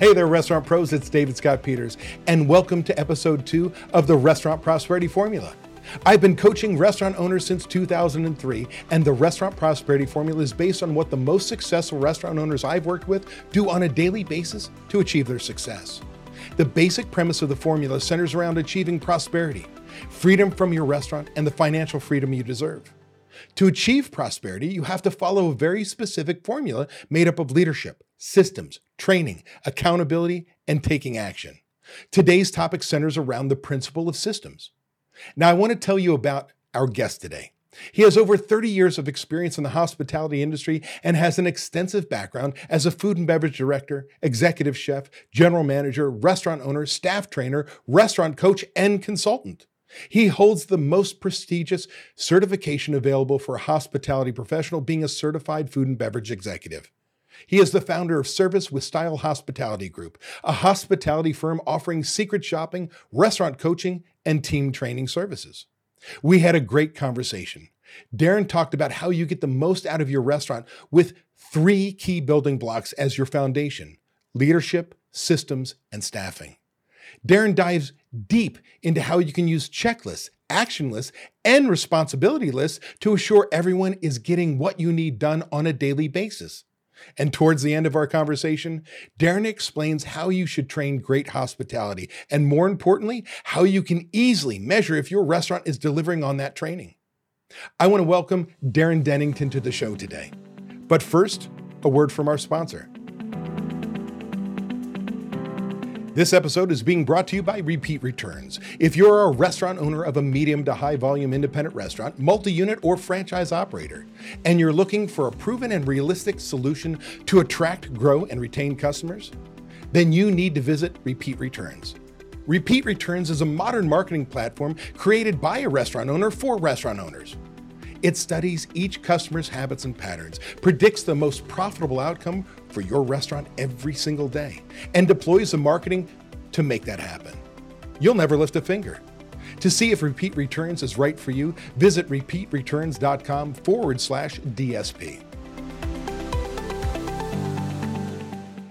Hey there, restaurant pros. It's David Scott Peters, and welcome to episode two of the Restaurant Prosperity Formula. I've been coaching restaurant owners since 2003, and the Restaurant Prosperity Formula is based on what the most successful restaurant owners I've worked with do on a daily basis to achieve their success. The basic premise of the formula centers around achieving prosperity, freedom from your restaurant, and the financial freedom you deserve. To achieve prosperity, you have to follow a very specific formula made up of leadership, systems, training, accountability, and taking action. Today's topic centers around the principle of systems. Now, I want to tell you about our guest today. He has over 30 years of experience in the hospitality industry and has an extensive background as a food and beverage director, executive chef, general manager, restaurant owner, staff trainer, restaurant coach, and consultant. He holds the most prestigious certification available for a hospitality professional, being a certified food and beverage executive. He is the founder of Service with Style Hospitality Group, a hospitality firm offering secret shopping, restaurant coaching, and team training services. We had a great conversation. Darren talked about how you get the most out of your restaurant with three key building blocks as your foundation leadership, systems, and staffing. Darren dives deep into how you can use checklists, action lists, and responsibility lists to assure everyone is getting what you need done on a daily basis. And towards the end of our conversation, Darren explains how you should train great hospitality, and more importantly, how you can easily measure if your restaurant is delivering on that training. I want to welcome Darren Denington to the show today. But first, a word from our sponsor. This episode is being brought to you by Repeat Returns. If you're a restaurant owner of a medium to high volume independent restaurant, multi unit, or franchise operator, and you're looking for a proven and realistic solution to attract, grow, and retain customers, then you need to visit Repeat Returns. Repeat Returns is a modern marketing platform created by a restaurant owner for restaurant owners. It studies each customer's habits and patterns, predicts the most profitable outcome for your restaurant every single day, and deploys the marketing to make that happen. You'll never lift a finger. To see if Repeat Returns is right for you, visit repeatreturns.com forward slash DSP.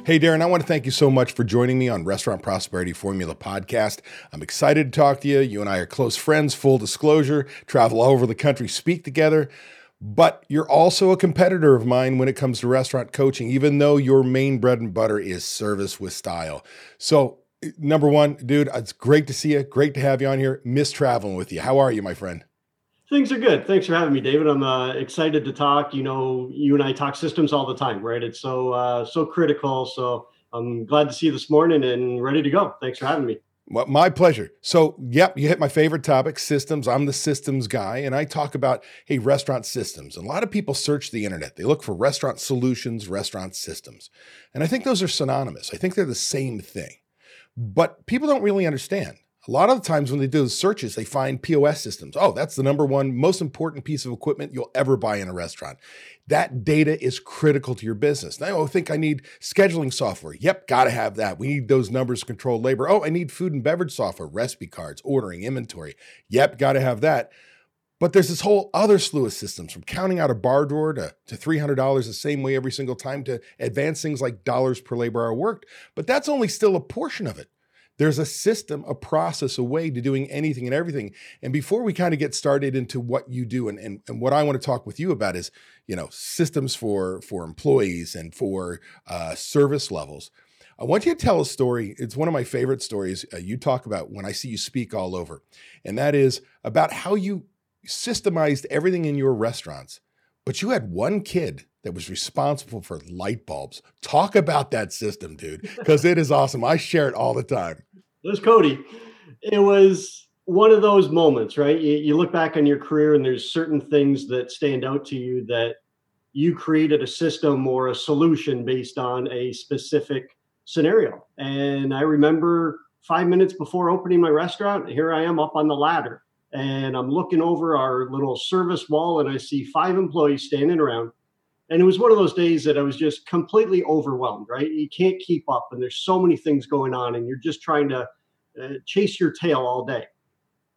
Hey, Darren, I want to thank you so much for joining me on Restaurant Prosperity Formula podcast. I'm excited to talk to you. You and I are close friends, full disclosure, travel all over the country, speak together. But you're also a competitor of mine when it comes to restaurant coaching, even though your main bread and butter is service with style. So, number one, dude, it's great to see you. Great to have you on here. Miss traveling with you. How are you, my friend? Things are good. Thanks for having me, David. I'm uh, excited to talk. You know, you and I talk systems all the time, right? It's so uh, so critical. So I'm glad to see you this morning and ready to go. Thanks for having me. Well, my pleasure. So, yep, you hit my favorite topic, systems. I'm the systems guy, and I talk about hey, restaurant systems. And a lot of people search the internet. They look for restaurant solutions, restaurant systems, and I think those are synonymous. I think they're the same thing, but people don't really understand. A lot of the times when they do the searches, they find POS systems. Oh, that's the number one most important piece of equipment you'll ever buy in a restaurant. That data is critical to your business. Now, I think I need scheduling software. Yep, got to have that. We need those numbers to control labor. Oh, I need food and beverage software, recipe cards, ordering, inventory. Yep, got to have that. But there's this whole other slew of systems from counting out a bar drawer to, to $300 the same way every single time to advanced things like dollars per labor hour worked. But that's only still a portion of it. There's a system, a process, a way to doing anything and everything. And before we kind of get started into what you do and, and, and what I want to talk with you about is, you know, systems for for employees and for uh, service levels. I want you to tell a story. It's one of my favorite stories uh, you talk about when I see you speak all over. And that is about how you systemized everything in your restaurants, but you had one kid that was responsible for light bulbs. Talk about that system, dude, because it is awesome. I share it all the time. There's Cody. It was one of those moments, right? You, you, look back on your career and there's certain things that stand out to you that you created a system or a solution based on a specific scenario. And I remember five minutes before opening my restaurant, here I am up on the ladder and I'm looking over our little service wall and I see five employees standing around. And it was one of those days that I was just completely overwhelmed, right? You can't keep up, and there's so many things going on, and you're just trying to uh, chase your tail all day.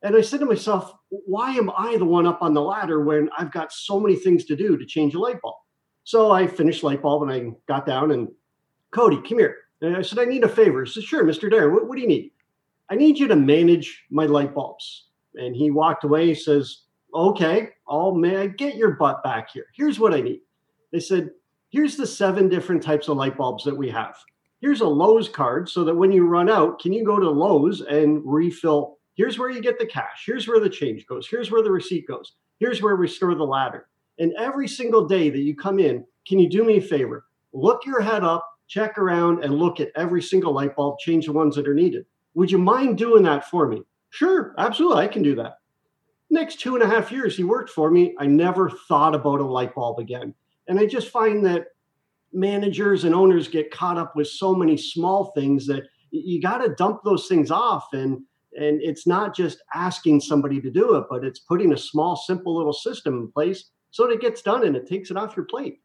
And I said to myself, why am I the one up on the ladder when I've got so many things to do to change a light bulb? So I finished light bulb and I got down and Cody, come here. And I said, I need a favor. He said, Sure, Mr. Darren, what, what do you need? I need you to manage my light bulbs. And he walked away. He says, Okay, I'll man, get your butt back here. Here's what I need. They said, Here's the seven different types of light bulbs that we have. Here's a Lowe's card so that when you run out, can you go to Lowe's and refill? Here's where you get the cash. Here's where the change goes. Here's where the receipt goes. Here's where we store the ladder. And every single day that you come in, can you do me a favor? Look your head up, check around, and look at every single light bulb, change the ones that are needed. Would you mind doing that for me? Sure, absolutely, I can do that. Next two and a half years, he worked for me. I never thought about a light bulb again. And I just find that managers and owners get caught up with so many small things that you got to dump those things off. And and it's not just asking somebody to do it but it's putting a small simple little system in place so that it gets done and it takes it off your plate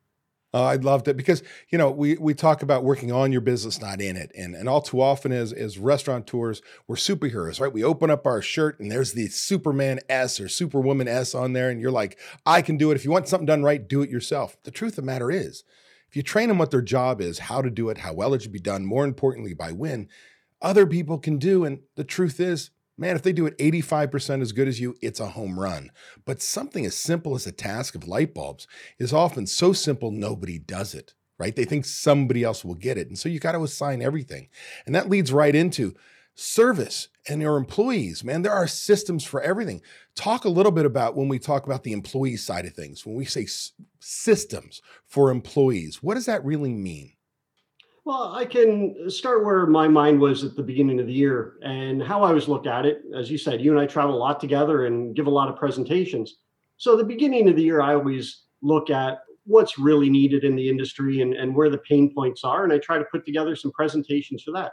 uh, I loved it because you know we we talk about working on your business, not in it, and and all too often as as restaurateurs, we're superheroes, right? We open up our shirt and there's the Superman S or Superwoman S on there, and you're like, I can do it. If you want something done right, do it yourself. The truth of the matter is, if you train them what their job is, how to do it, how well it should be done, more importantly, by when, other people can do. And the truth is, man, if they do it 85% as good as you, it's a home run. But something as simple as a task of light bulbs is often so simple, nobody does it, right? They think somebody else will get it. And so you got to assign everything. And that leads right into service and your employees. Man, there are systems for everything. Talk a little bit about when we talk about the employee side of things, when we say s- systems for employees, what does that really mean? Well, I can start where my mind was at the beginning of the year and how I was looked at it. As you said, you and I travel a lot together and give a lot of presentations. So, the beginning of the year, I always look at what's really needed in the industry and, and where the pain points are. And I try to put together some presentations for that.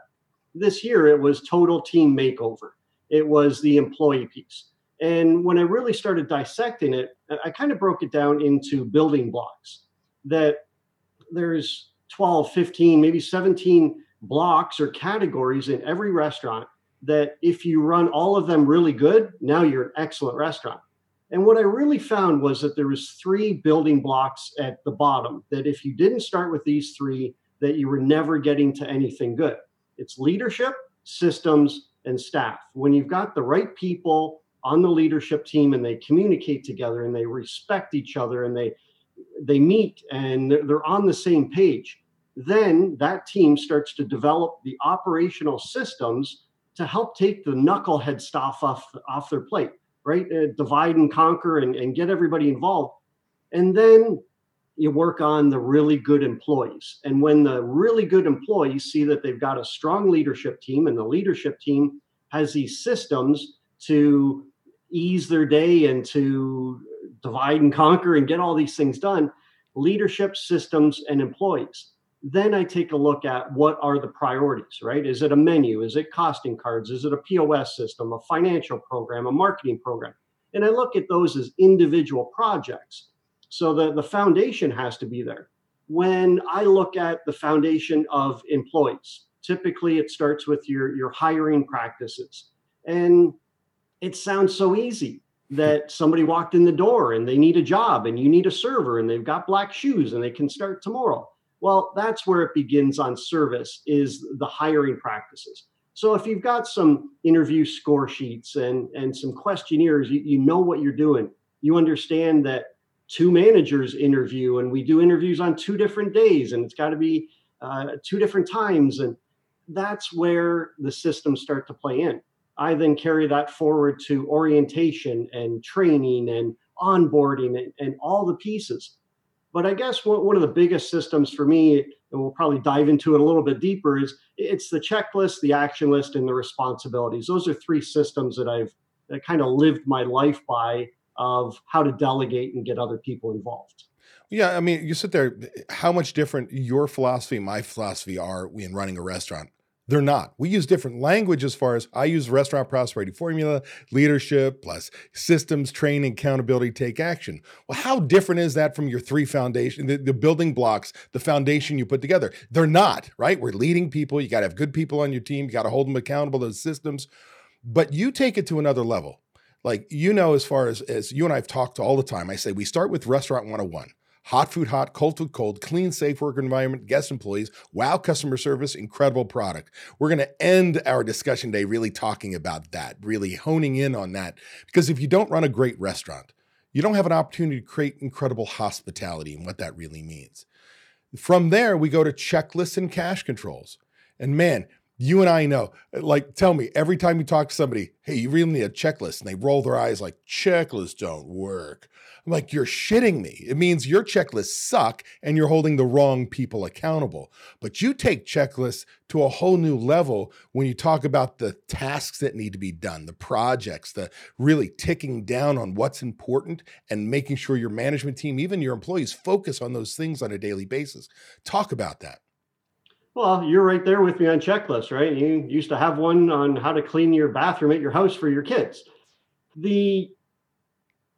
This year, it was total team makeover, it was the employee piece. And when I really started dissecting it, I kind of broke it down into building blocks that there's 12, 15, maybe 17 blocks or categories in every restaurant that if you run all of them really good, now you're an excellent restaurant. And what I really found was that there was three building blocks at the bottom that if you didn't start with these three, that you were never getting to anything good. It's leadership, systems, and staff. When you've got the right people on the leadership team and they communicate together and they respect each other and they they meet and they're on the same page, then that team starts to develop the operational systems to help take the knucklehead stuff off, off their plate, right? Uh, divide and conquer and, and get everybody involved. And then you work on the really good employees. And when the really good employees see that they've got a strong leadership team and the leadership team has these systems to ease their day and to divide and conquer and get all these things done leadership systems and employees then I take a look at what are the priorities, right? Is it a menu? Is it costing cards? Is it a POS system, a financial program, a marketing program? And I look at those as individual projects. So the, the foundation has to be there. When I look at the foundation of employees, typically it starts with your, your hiring practices. And it sounds so easy that somebody walked in the door and they need a job and you need a server and they've got black shoes and they can start tomorrow well, that's where it begins on service is the hiring practices. So if you've got some interview score sheets and, and some questionnaires, you, you know what you're doing. You understand that two managers interview and we do interviews on two different days and it's got to be uh, two different times. And that's where the systems start to play in. I then carry that forward to orientation and training and onboarding and, and all the pieces. But I guess one of the biggest systems for me, and we'll probably dive into it a little bit deeper, is it's the checklist, the action list, and the responsibilities. Those are three systems that I've that kind of lived my life by of how to delegate and get other people involved. Yeah, I mean, you sit there, how much different your philosophy my philosophy are in running a restaurant. They're not. We use different language as far as I use restaurant prosperity formula, leadership, plus systems, training, accountability, take action. Well, how different is that from your three foundation, the, the building blocks, the foundation you put together? They're not, right? We're leading people. You got to have good people on your team. You got to hold them accountable to the systems. But you take it to another level. Like, you know, as far as, as you and I have talked all the time, I say we start with restaurant 101 Hot food hot, cold food cold, clean, safe work environment, guest employees, wow customer service, incredible product. We're going to end our discussion today really talking about that, really honing in on that. Because if you don't run a great restaurant, you don't have an opportunity to create incredible hospitality and what that really means. From there, we go to checklists and cash controls. And man, you and I know, like, tell me every time you talk to somebody, hey, you really need a checklist. And they roll their eyes like, checklists don't work. I'm like, you're shitting me. It means your checklists suck and you're holding the wrong people accountable. But you take checklists to a whole new level when you talk about the tasks that need to be done, the projects, the really ticking down on what's important and making sure your management team, even your employees, focus on those things on a daily basis. Talk about that. Well, you're right there with me on checklists, right? You used to have one on how to clean your bathroom at your house for your kids. The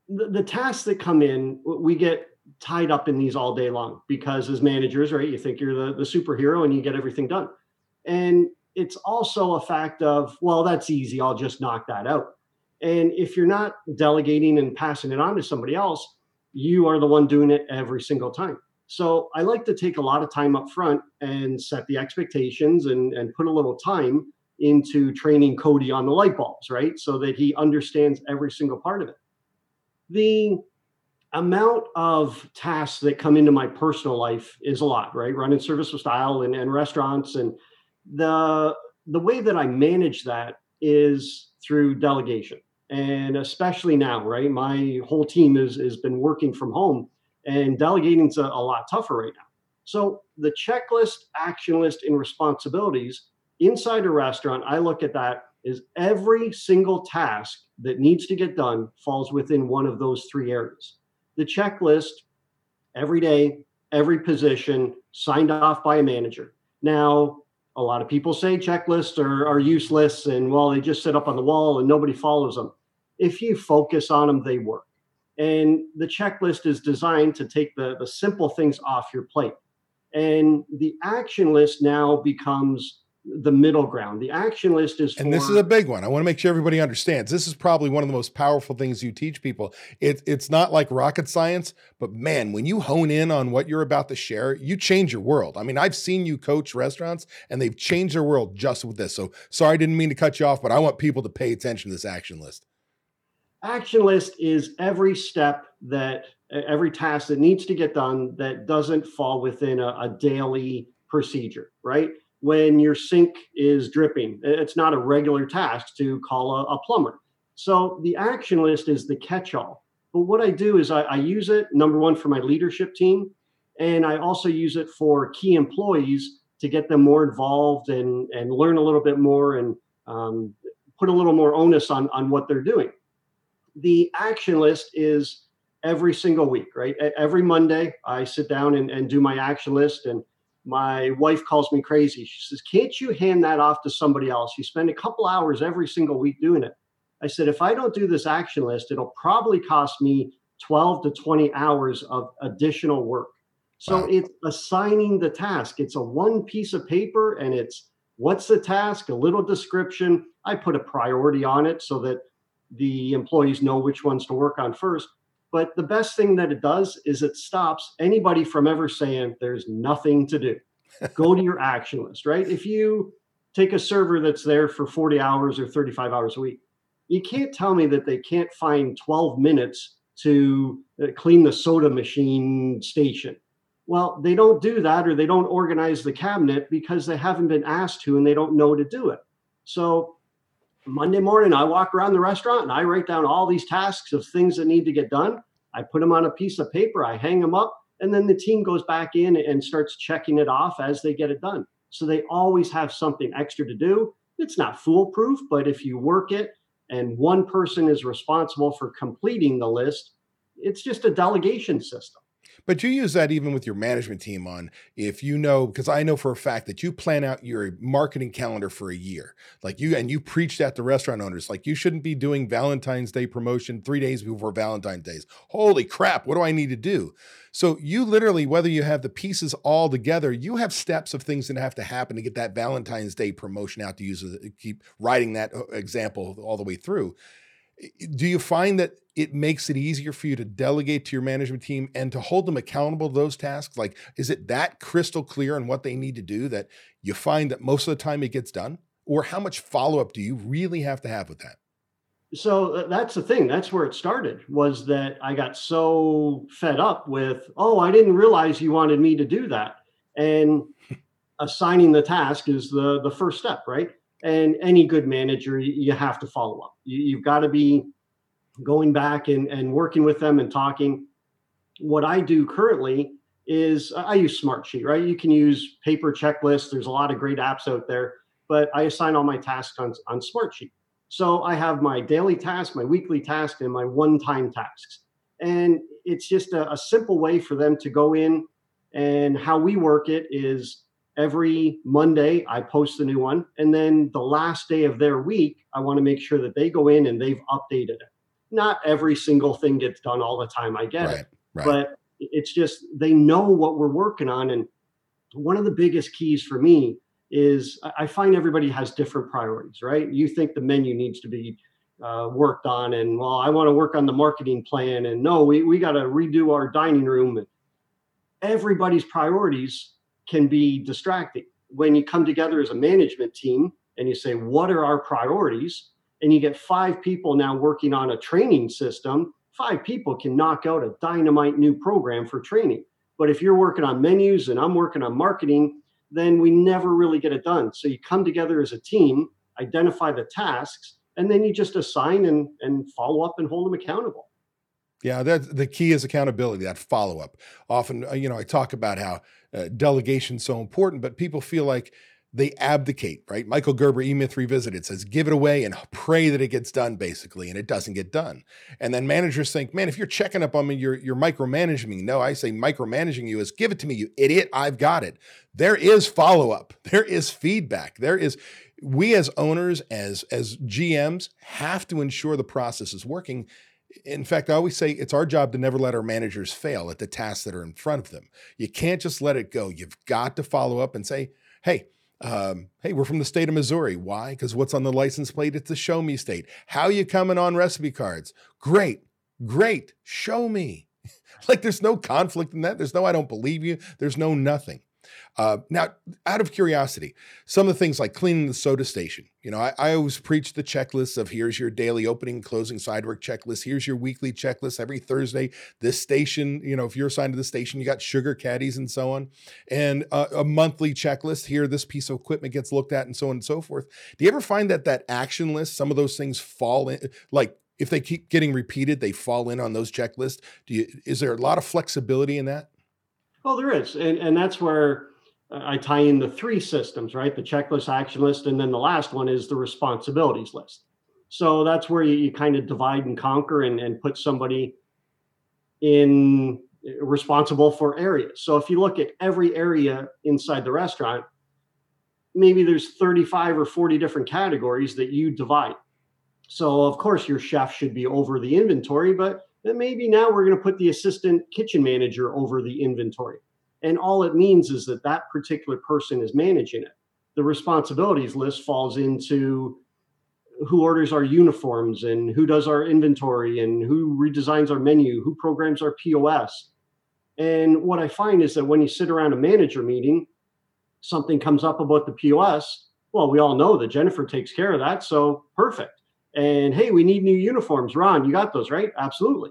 the, tasks that come in, we get tied up in these all day long because as managers, right, you think you're the, the superhero and you get everything done. And it's also a fact of, well, that's easy. I'll just knock that out. And if you're not delegating and passing it on to somebody else, you are the one doing it every single time. So I like to take a lot of time up front and set the expectations and, and put a little time into training Cody on the light bulbs, right? So that he understands every single part of it. The amount of tasks that come into my personal life is a lot, right? Running service of style and, and restaurants. And the the way that I manage that is through delegation. And especially now, right? My whole team is has been working from home and delegating is a, a lot tougher right now. So the checklist, action list, and responsibilities inside a restaurant, I look at that is every single task that needs to get done falls within one of those three areas. The checklist, every day, every position, signed off by a manager. Now, a lot of people say checklists are, are useless and well, they just sit up on the wall and nobody follows them. If you focus on them, they work. And the checklist is designed to take the, the simple things off your plate. And the action list now becomes the middle ground. The action list is for, And this is a big one. I want to make sure everybody understands. This is probably one of the most powerful things you teach people. It, it's not like rocket science, but man, when you hone in on what you're about to share, you change your world. I mean, I've seen you coach restaurants and they've changed their world just with this. So sorry, I didn't mean to cut you off, but I want people to pay attention to this action list. Action list is every step that every task that needs to get done that doesn't fall within a, a daily procedure, right? When your sink is dripping, it's not a regular task to call a, a plumber. So the action list is the catch all. But what I do is I, I use it, number one, for my leadership team. And I also use it for key employees to get them more involved and, and learn a little bit more and um, put a little more onus on, on what they're doing the action list is every single week, right? Every Monday, I sit down and, and do my action list. And my wife calls me crazy. She says, Can't you hand that off to somebody else? You spend a couple hours every single week doing it. I said, If I don't do this action list, it'll probably cost me 12 to 20 hours of additional work. So wow. it's assigning the task. It's a one piece of paper and it's what's the task, a little description. I put a priority on it so that the employees know which ones to work on first. But the best thing that it does is it stops anybody from ever saying there's nothing to do. Go to your action list, right? If you take a server that's there for 40 hours or 35 hours a week, you can't tell me that they can't find 12 minutes to uh, clean the soda machine station. Well, they don't do that or they don't organize the cabinet because they haven't been asked to and they don't know to do it. So Monday morning, I walk around the restaurant and I write down all these tasks of things that need to get done. I put them on a piece of paper, I hang them up, and then the team goes back in and starts checking it off as they get it done. So they always have something extra to do. It's not foolproof, but if you work it and one person is responsible for completing the list, it's just a delegation system. But you use that even with your management team on if you know, because I know for a fact that you plan out your marketing calendar for a year. Like you, and you preach that to restaurant owners. Like you shouldn't be doing Valentine's Day promotion three days before Valentine's Days. Holy crap, what do I need to do? So you literally, whether you have the pieces all together, you have steps of things that have to happen to get that Valentine's Day promotion out to use, keep writing that uh, example all the way through Do you find that it makes it easier for you to delegate to your management team and to hold them accountable to those tasks? Like, is it that crystal clear on what they need to do that you find that most of the time it gets done? Or how much follow up do you really have to have with that? So uh, that's the thing. That's where it started was that I got so fed up with, oh, I didn't realize you wanted me to do that. And assigning the task is the, the first step, right? And any good manager, you have to follow up. You, you've got to be going back and, and working with them and talking. What I do currently is I use Smartsheet, right? You can use paper checklists. There's a lot of great apps out there, but I assign all my tasks on, on Smartsheet. So I have my daily task, my weekly task, and my one time tasks. And it's just a, a simple way for them to go in. And how we work it is every Monday, I post a new one. And then the last day of their week, I want to make sure that they go in and they've updated it. Not every single thing gets done all the time. I get right, it. Right. But it's just they know what we're working on. And one of the biggest keys for me is I find everybody has different priorities, right? You think the menu needs to be uh, worked on, and well, I want to work on the marketing plan, and no, we, we got to redo our dining room. Everybody's priorities can be distracting. When you come together as a management team and you say, What are our priorities? and you get five people now working on a training system, five people can knock out a dynamite new program for training. But if you're working on menus and I'm working on marketing, then we never really get it done. So you come together as a team, identify the tasks, and then you just assign and, and follow up and hold them accountable. Yeah, that the key is accountability, that follow up. Often, uh, you know, I talk about how uh, delegation is so important, but people feel like they abdicate, right? Michael Gerber, E Myth Revisited, says, give it away and pray that it gets done, basically, and it doesn't get done. And then managers think, man, if you're checking up on me, you're, you're micromanaging me. No, I say micromanaging you is give it to me, you idiot. I've got it. There is follow up, there is feedback, there is. We as owners, as as GMs, have to ensure the process is working in fact, I always say it's our job to never let our managers fail at the tasks that are in front of them. You can't just let it go. You've got to follow up and say, hey, um, hey, we're from the state of Missouri. Why? Because what's on the license plate? It's the show me state. How you coming on recipe cards? Great, great. Show me. like there's no conflict in that. There's no I don't believe you. There's no nothing. Uh, now, out of curiosity, some of the things like cleaning the soda station. You know, I, I always preach the checklist of here's your daily opening, closing, side work checklist. Here's your weekly checklist every Thursday. This station, you know, if you're assigned to the station, you got sugar caddies and so on, and uh, a monthly checklist. Here, this piece of equipment gets looked at, and so on and so forth. Do you ever find that that action list, some of those things fall in, like if they keep getting repeated, they fall in on those checklists? Do you? Is there a lot of flexibility in that? Well, there is, and and that's where I tie in the three systems, right? The checklist, action list, and then the last one is the responsibilities list. So that's where you, you kind of divide and conquer and, and put somebody in responsible for areas. So if you look at every area inside the restaurant, maybe there's 35 or 40 different categories that you divide. So of course your chef should be over the inventory, but then maybe now we're going to put the assistant kitchen manager over the inventory and all it means is that that particular person is managing it. The responsibilities list falls into who orders our uniforms and who does our inventory and who redesigns our menu, who programs our POS. And what I find is that when you sit around a manager meeting, something comes up about the POS. Well, we all know that Jennifer takes care of that. So perfect. And hey, we need new uniforms. Ron, you got those, right? Absolutely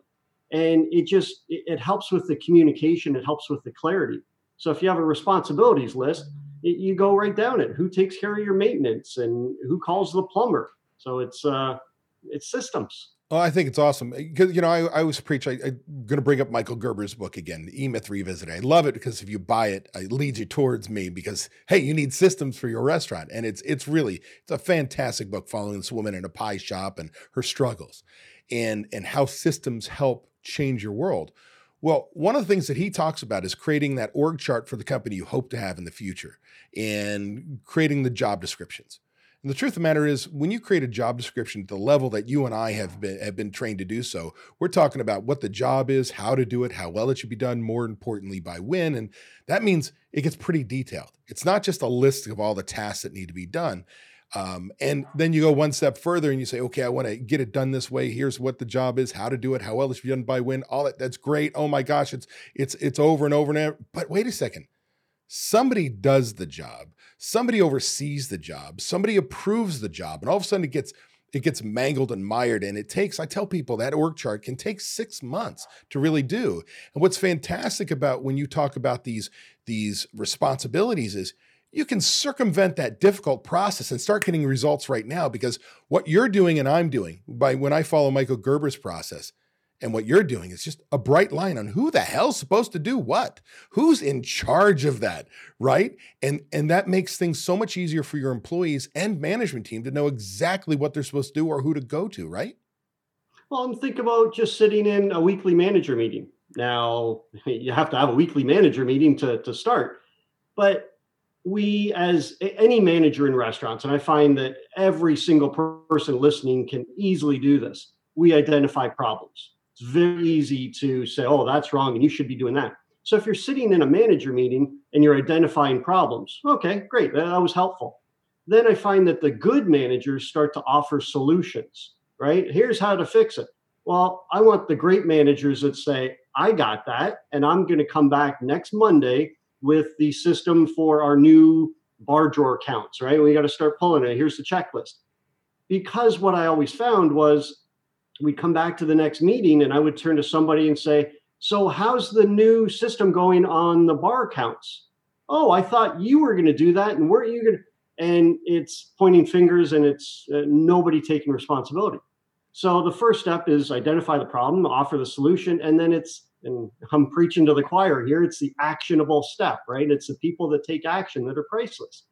and it just it, helps with the communication it helps with the clarity. So if you have a responsibilities list it, you go right down it. Who takes care of your maintenance and who calls the plumber? So it's uh it's systems. Oh, I think it's awesome. Because you know I, I always preach. I, am going to bring up Michael Gerber's book again, E Myth Revisited. I love it because if you buy it, it leads you towards me because hey, you need systems for your restaurant, and it's it's really it's a fantastic book following this woman in a pie shop and her struggles, and and how systems help change your world. Well, one of the things that he talks about is creating that org chart for the company you hope to have in the future and creating the job descriptions. And the truth of the matter is, when you create a job description at the level that you and I have been have been trained to do so, we're talking about what the job is, how to do it, how well it should be done, more importantly, by when. And that means it gets pretty detailed. It's not just a list of all the tasks that need to be done. Um, and then you go one step further and you say, okay, I want to get it done this way. Here's what the job is, how to do it, how well it should be done by when, all that. That's great. Oh my gosh, it's it's it's over and over and over. But wait a second. Somebody does the job, somebody oversees the job, somebody approves the job, and all of a sudden it gets it gets mangled and mired and it takes i tell people that org chart can take six months to really do and what's fantastic about when you talk about these these responsibilities is you can circumvent that difficult process and start getting results right now because what you're doing and i'm doing by when i follow michael gerber's process and what you're doing is just a bright line on who the hell's supposed to do what. Who's in charge of that right? And and that makes things so much easier for your employees and management team to know exactly what they're supposed to do or who to go to right? Well and think about just sitting in a weekly manager meeting. Now you have to have a weekly manager meeting to to start. But we as any manager in restaurants and i find that every single person listening can easily do this we identify problems it's very easy to say, oh, that's wrong and you should be doing that. So if you're sitting in a manager meeting and you're identifying problems, okay, great, that was helpful. Then I find that the good managers start to offer solutions, right? Here's how to fix it. Well, I want the great managers that say, I got that, and I'm going to come back next Monday with the system for our new bar drawer counts, right? We got to start pulling it. Here's the checklist. Because what I always found was we'd come back to the next meeting and I would turn to somebody and say, So, how's the new system going on the bar counts? Oh, I thought you were going to do that. And weren't you going to? And it's pointing fingers and it's uh, nobody taking responsibility. So, the first step is identify the problem, offer the solution, and then it's, and I'm preaching to the choir here, it's the actionable step, right? It's the people that take action that are priceless.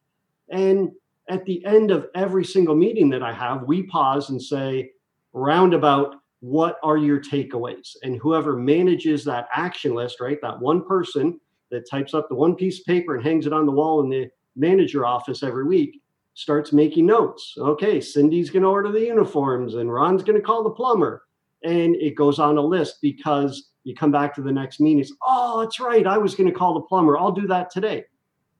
And at the end of every single meeting that I have, we pause and say, roundabout what are your takeaways and whoever manages that action list right that one person that types up the one piece of paper and hangs it on the wall in the manager office every week starts making notes okay cindy's going to order the uniforms and ron's going to call the plumber and it goes on a list because you come back to the next meeting It's, oh that's right i was going to call the plumber i'll do that today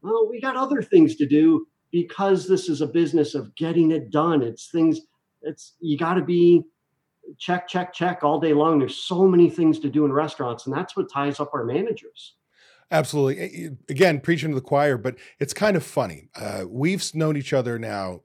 well we got other things to do because this is a business of getting it done it's things it's you got to be check, check, check all day long. There's so many things to do in restaurants, and that's what ties up our managers. Absolutely. Again, preaching to the choir, but it's kind of funny. Uh, we've known each other now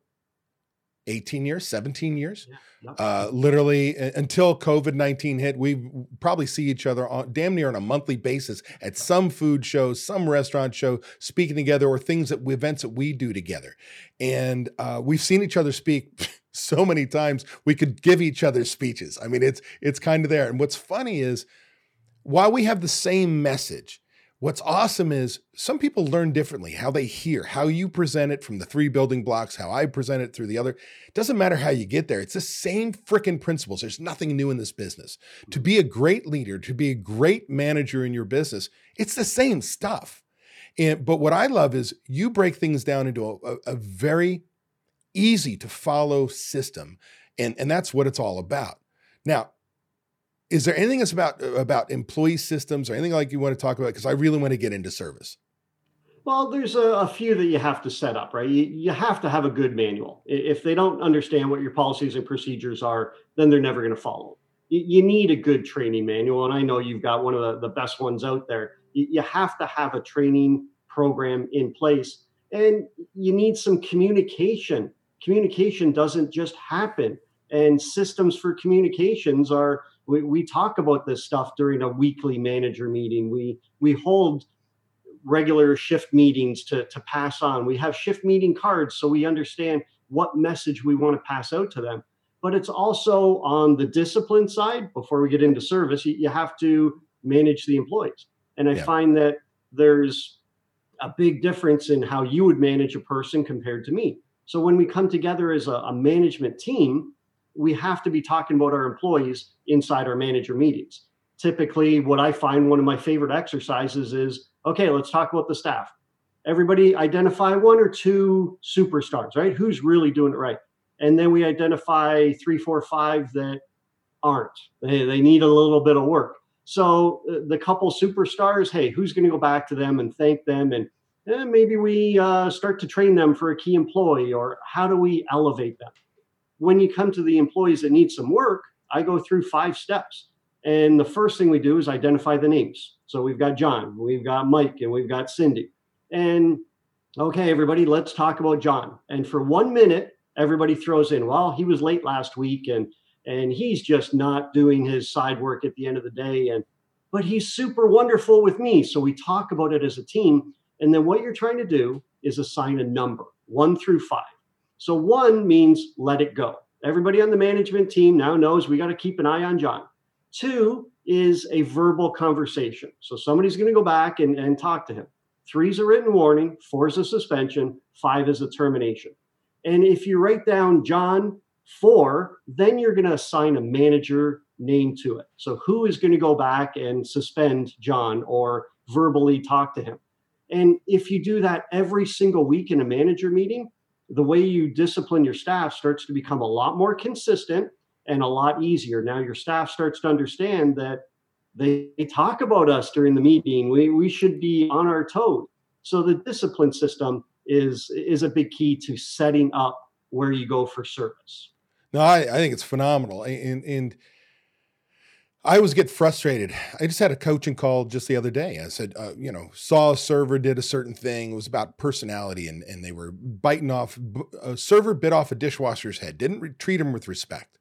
18 years, 17 years. Yeah, uh, literally until COVID 19 hit, we probably see each other on, damn near on a monthly basis at some food show, some restaurant show, speaking together, or things that events that we do together. And uh, we've seen each other speak so many times. We could give each other speeches. I mean, it's it's kind of there. And what's funny is while we have the same message, What's awesome is some people learn differently how they hear, how you present it from the three building blocks, how I present it through the other. Doesn't matter how you get there. It's the same freaking principles. There's nothing new in this business. To be a great leader, to be a great manager in your business, it's the same stuff. And but what I love is you break things down into a, a very easy to follow system. And, and that's what it's all about. Now, is there anything that's about about employee systems or anything like you want to talk about? Because I really want to get into service. Well, there's a, a, few that you have to set up, right? You, you have to have a good manual. If they don't understand what your policies and procedures are, then they're never going to follow. You, you, need a good training manual, and I know you've got one of the, the best ones out there. You, you have to have a training program in place, and you need some communication. Communication doesn't just happen, and systems for communications are we, we talk about this stuff during a weekly manager meeting. We we hold regular shift meetings to, to pass on. We have shift meeting cards so we understand what message we want to pass out to them. But it's also on the discipline side, before we get into service, you, you have to manage the employees. And I yeah. find that there's a big difference in how you would manage a person compared to me. So when we come together as a, a management team, we have to be talking about our employees inside our manager meetings. Typically, what I find one of my favorite exercises is okay, let's talk about the staff. Everybody identify one or two superstars, right? Who's really doing it right? And then we identify three, four, five that aren't. They, they need a little bit of work. So uh, the couple superstars, hey, who's going to go back to them and thank them and eh, maybe we uh, start to train them for a key employee, or how do we elevate them? When you come to the employees that need some work, I go through five steps. And the first thing we do is identify the names. So we've got John, we've got Mike, and we've got Cindy. And okay, everybody, let's talk about John. And for one minute, everybody throws in, well, he was late last week and and he's just not doing his side work at the end of the day. And but he's super wonderful with me. So we talk about it as a team. And then what you're trying to do is assign a number, one through five. So one means let it go. Everybody on the management team now knows we got to keep an eye on John. Two is a verbal conversation. So somebody's going to go back and, and talk to him. Three is a written warning, four is a suspension, five is a termination. And if you write down John four, then you're going to assign a manager name to it. So who is going to go back and suspend John or verbally talk to him? And if you do that every single week in a manager meeting, the way you discipline your staff starts to become a lot more consistent and a lot easier. Now your staff starts to understand that they, they talk about us during the meeting. We, we should be on our toes. So the discipline system is is a big key to setting up where you go for service. No, I, I think it's phenomenal. And and I always get frustrated. I just had a coaching call just the other day. I said, uh, you know, saw a server did a certain thing. It was about personality, and and they were biting off a server bit off a dishwasher's head. Didn't re- treat him with respect.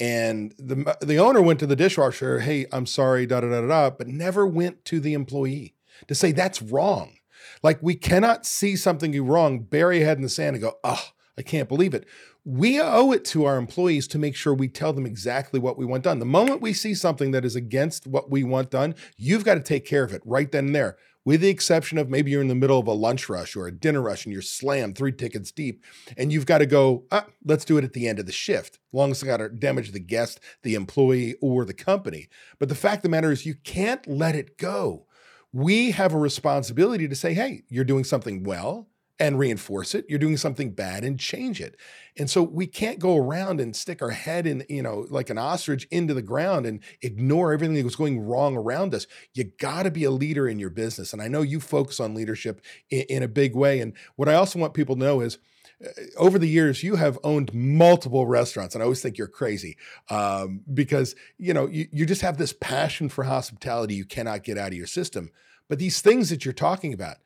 And the the owner went to the dishwasher, hey, I'm sorry, da da da da, but never went to the employee to say that's wrong. Like we cannot see something wrong, bury a head in the sand and go, oh, I can't believe it. We owe it to our employees to make sure we tell them exactly what we want done. The moment we see something that is against what we want done, you've got to take care of it right then and there with the exception of maybe you're in the middle of a lunch rush or a dinner rush and you're slammed three tickets deep and you've got to go, ah, let's do it at the end of the shift, long as it's to damage the guest, the employee, or the company. But the fact of the matter is, you can't let it go. We have a responsibility to say, hey, you're doing something well and reinforce it. You're doing something bad and change it. And so we can't go around and stick our head in, you know, like an ostrich into the ground and ignore everything that was going wrong around us. You got to be a leader in your business. And I know you focus on leadership in, in a big way. And what I also want people to know is, uh, over the years you have owned multiple restaurants and i always think you're crazy um, because you know you, you just have this passion for hospitality you cannot get out of your system but these things that you're talking about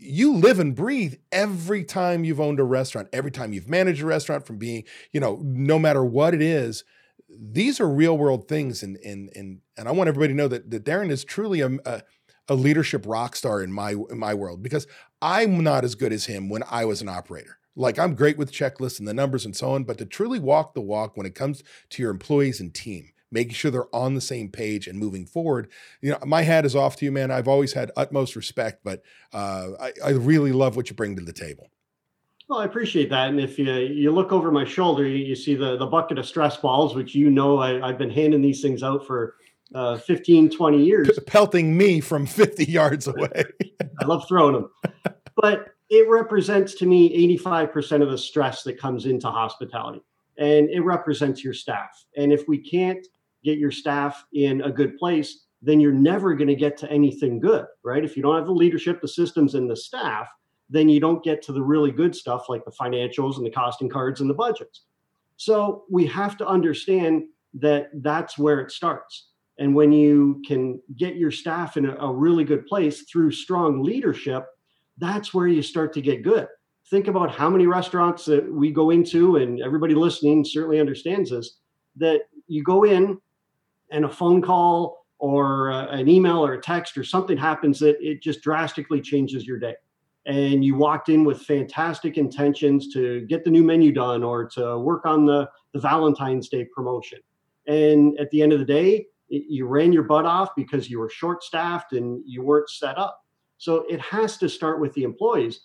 you live and breathe every time you've owned a restaurant, every time you've managed a restaurant from being, you know, no matter what it is, these are real world things. And, and, and, and I want everybody to know that, that Darren is truly a, a, a leadership rock star in my, in my world because I'm not as good as him when I was an operator. Like I'm great with checklists and the numbers and so on, but to truly walk the walk when it comes to your employees and team, making sure they're on the same page and moving forward. You know, my hat is off to you, man. I've always had utmost respect, but uh, I, I really love what you bring to the table. Well, I appreciate that. And if you you look over my shoulder, you, you see the the bucket of stress balls, which you know I, have been handing these things out for uh, 15, 20 years. Pelting me from 50 yards away. I love throwing them. But it represents to me 85% of the stress that comes into hospitality. And it represents your staff. And if we can't get your staff in a good place, then you're never going to get to anything good, right? If you don't have the leadership, the systems, and the staff, then you don't get to the really good stuff like the financials and the costing cards and the budgets. So we have to understand that that's where it starts. And when you can get your staff in a, a really good place through strong leadership, that's where you start to get good. Think about how many restaurants that we go into, and everybody listening certainly understands this that you go in and a phone call or uh, an email or a text or something happens that it just drastically changes your day. And you walked in with fantastic intentions to get the new menu done or to work on the, the valentine's day promotion. And at the end of the day it, you ran your butt off because you were short staffed and you weren't set up. So it has to start with the employees.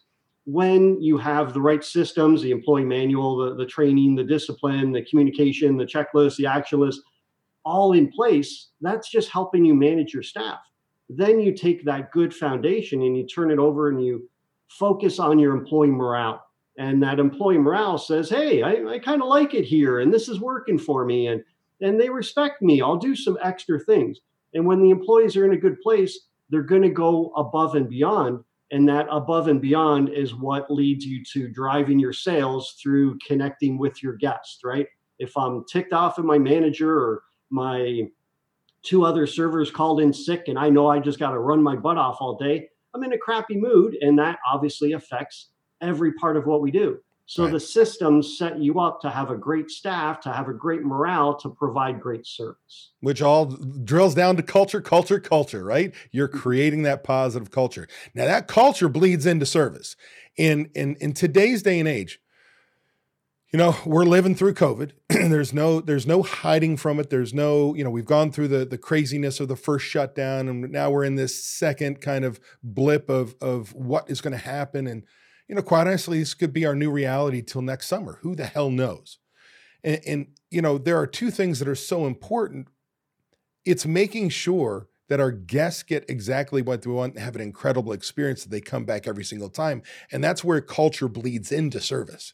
When you have the right systems the employee manual the, the training the discipline the communication the checklist the action list all in place, that's just helping you manage your staff. Then you take that good foundation and you turn it over and you focus on your employee morale. And that employee morale says, Hey, I, I kind of like it here and this is working for me. And, and they respect me. I'll do some extra things. And when the employees are in a good place, they're going to go above and beyond And that above and beyond is what leads you to driving your sales through connecting with your guest, right? If I'm ticked off at my manager or my two other servers called in sick and I know I just got to run my butt off all day, I'm in a crappy mood. And that obviously affects every part of what we do. So right. the systems set you up to have a great staff, to have a great morale, to provide great service. Which all drills down to culture, culture, culture, right? You're mm-hmm. creating that positive culture. Now that culture bleeds into service. In in in today's day and age, you know, we're living through COVID. there's no there's no hiding from it. There's no, you know, we've gone through the the craziness of the first shutdown and now we're in this second kind of blip of of what is going to happen and you know, quite honestly, this could be our new reality till next summer. Who the hell knows? And, and, you know, there are two things that are so important. It's making sure that our guests get exactly what they want, and have an incredible experience, that they come back every single time. And that's where culture bleeds into service.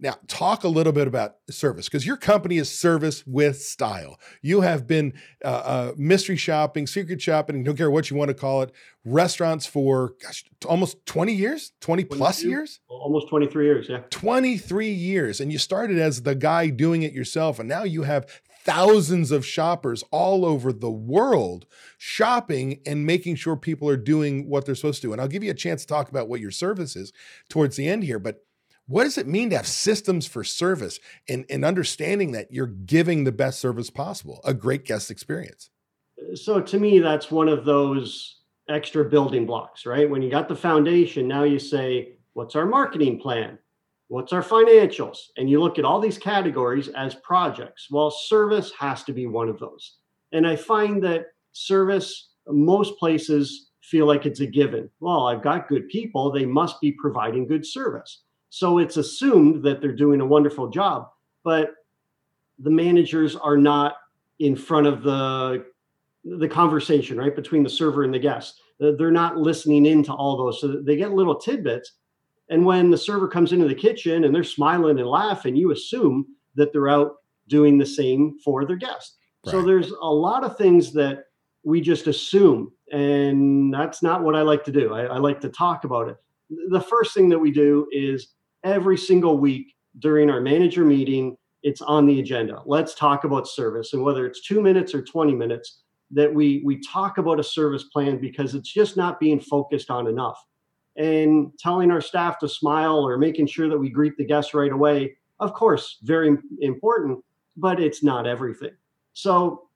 Now, talk a little bit about service because your company is service with style. You have been uh, uh, mystery shopping, secret shopping, don't care what you want to call it, restaurants for gosh, almost 20 years, 20 plus years? Almost 23 years, yeah. 23 years. And you started as the guy doing it yourself. And now you have thousands of shoppers all over the world shopping and making sure people are doing what they're supposed to do. And I'll give you a chance to talk about what your service is towards the end here. But what does it mean to have systems for service and, and understanding that you're giving the best service possible, a great guest experience? So, to me, that's one of those extra building blocks, right? When you got the foundation, now you say, what's our marketing plan? What's our financials? And you look at all these categories as projects. Well, service has to be one of those. And I find that service, most places feel like it's a given. Well, I've got good people, they must be providing good service. So it's assumed that they're doing a wonderful job, but the managers are not in front of the the conversation right between the server and the guest. They're not listening into all those, so they get little tidbits. And when the server comes into the kitchen and they're smiling and laughing, you assume that they're out doing the same for their guest. Right. So there's a lot of things that we just assume, and that's not what I like to do. I, I like to talk about it. The first thing that we do is every single week during our manager meeting, it's on the agenda. Let's talk about service. And whether it's two minutes or 20 minutes, that we we talk about a service plan because it's just not being focused on enough. And telling our staff to smile or making sure that we greet the guests right away, of course, very important, but it's not everything. So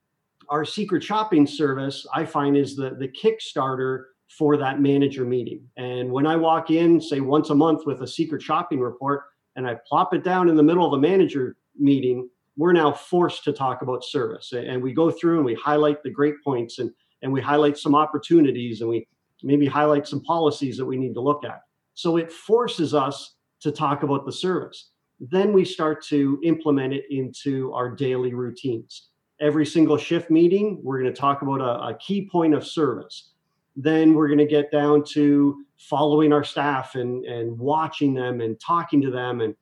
our secret shopping service, I find, is the the Kickstarter for that manager meeting. And when I walk in, say once a month with a secret shopping report, and I plop it down in the middle of a manager meeting, we're now forced to talk about service. And we go through and we highlight the great points and, and we highlight some opportunities and we maybe highlight some policies that we need to look at. So it forces us to talk about the service. Then we start to implement it into our daily routines. Every single shift meeting, we're going to talk about a, a key point of service then we're going to get down to following our staff and and watching them and talking to them and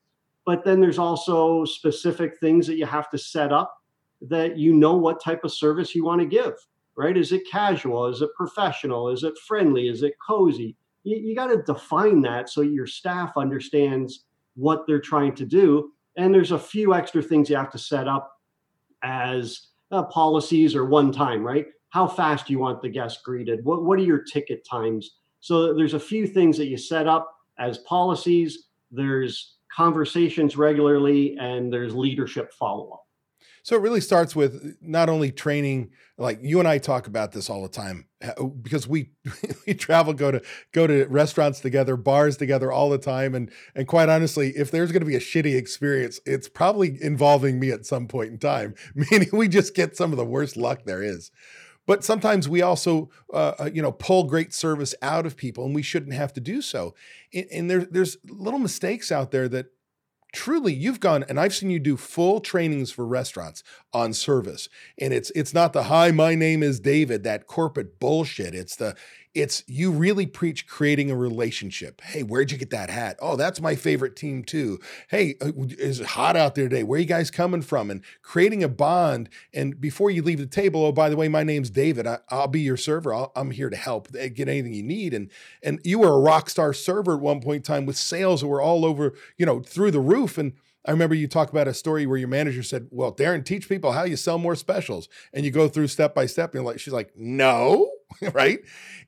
but then there's also specific things that you have to set up that you know what type of service you want to give right? Is it casual? Is it professional? Is it friendly? Is it cozy? You, you got to define that so your staff understands what they're trying to do. And there's a few extra things you have to set up as uh, policies or one time right how fast do you want the guest greeted? What, what are your ticket times? So there's a few things that you set up as policies. There's conversations regularly and there's leadership follow-up. So it really starts with not only training, like you and I talk about this all the time uh, because we we travel, go to go to restaurants together, bars together all the time, and and quite honestly, if there's going to be a shitty experience, it's probably involving me at some point in time. Meaning we just get some of the worst luck there is. But sometimes we also, uh, uh, you know, pull great service out of people, and we shouldn't have to do so. And, and there, there's little mistakes out there that truly you've gone and I've seen you do full trainings for restaurants on service and it's it's not the hi my name is David that corporate bullshit it's the it's you really preach creating a relationship. Hey, where'd you get that hat? Oh, that's my favorite team too. Hey, uh, is it hot out there today? Where are you guys coming from? And creating a bond. And before you leave the table, oh, by the way, my name's David. I, will be your server. i am here to help eh, get anything you need. And and you were a rock star server at one point in time with sales that were all over, you know, through the roof. And I remember you talk about a story where your manager said, "Well, Darren, teach people how you sell more specials." And you go through step by step, and like she's like, "No." right?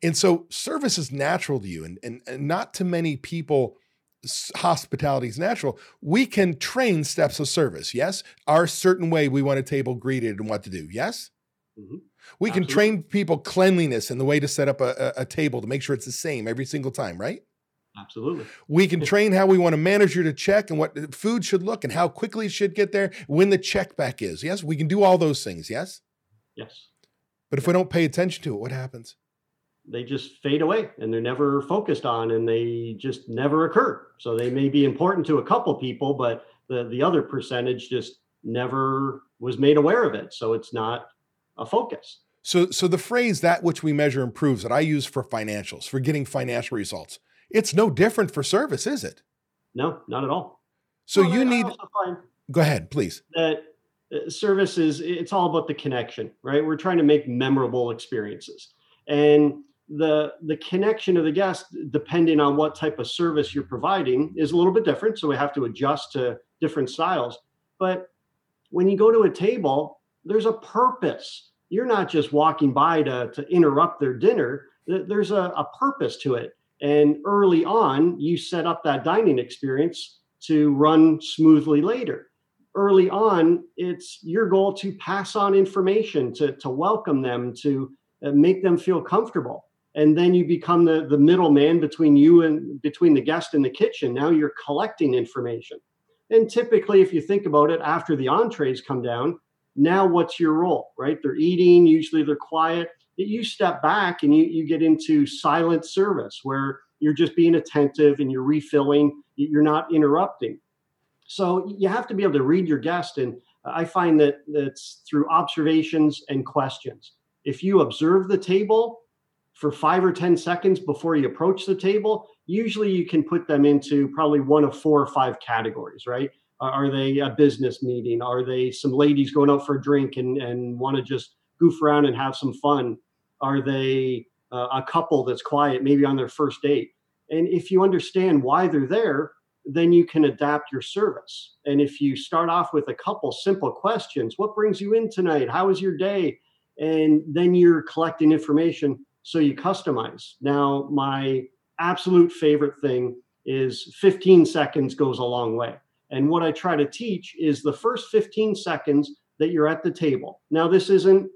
And so service is natural to you, and, and, and not to many people hospitality is natural. We can train steps of service. Yes, our certain way we want a table greeted and what to do. Yes, mm-hmm. we Absolutely. can train people cleanliness and the way to set up a, a, a, table to make sure it's the same every single time. Right. Absolutely. We can train how we want a manager to check and what food should look and how quickly it should get there when the check back is. Yes, we can do all those things. Yes. Yes. But if we don't pay attention to it, what happens? They just fade away and they're never focused on and they just never occur. So they may be important to a couple people, but the, the other percentage just never was made aware of it. So it's not a focus. So so the phrase that which we measure improves that I use for financials, for getting financial results. It's no different for service, is it? No, not at all. So well, you need Go ahead, please. That service is it's all about the connection right? We're trying to make memorable experiences. And the the connection of the guest depending on what type of service you're providing is a little bit different so we have to adjust to different styles. But when you go to a table there's a purpose. You're not just walking by to, to interrupt their dinner. There's a, a purpose to it. And early on you set up that dining experience to run smoothly later early on, it's your goal to pass on information, to, to welcome them, to uh, make them feel comfortable. And then you become the, the middleman between you and between the guest and the kitchen. Now you're collecting information. And typically, if you think about it, after the entrees come down, now what's your role, right? They're eating, usually they're quiet. You step back and you, you get into silent service where you're just being attentive and you're refilling, you're not interrupting. So you have to be able to read your guest. And I find that it's through observations and questions. If you observe the table for five or 10 seconds before you approach the table, usually you can put them into probably one of four or five categories, right? Are they a business meeting? Are they some ladies going out for a drink and, and want to just goof around and have some fun? Are they uh, a couple that's quiet, maybe on their first date? And if you understand why they're there, then you can adapt your service. And if you start off with a couple simple questions, what brings you in tonight? How was your day? And then you're collecting information so you customize. Now, my absolute favorite thing is 15 seconds goes a long way. And what I try to teach is the first 15 seconds that you're at the table. Now, this isn't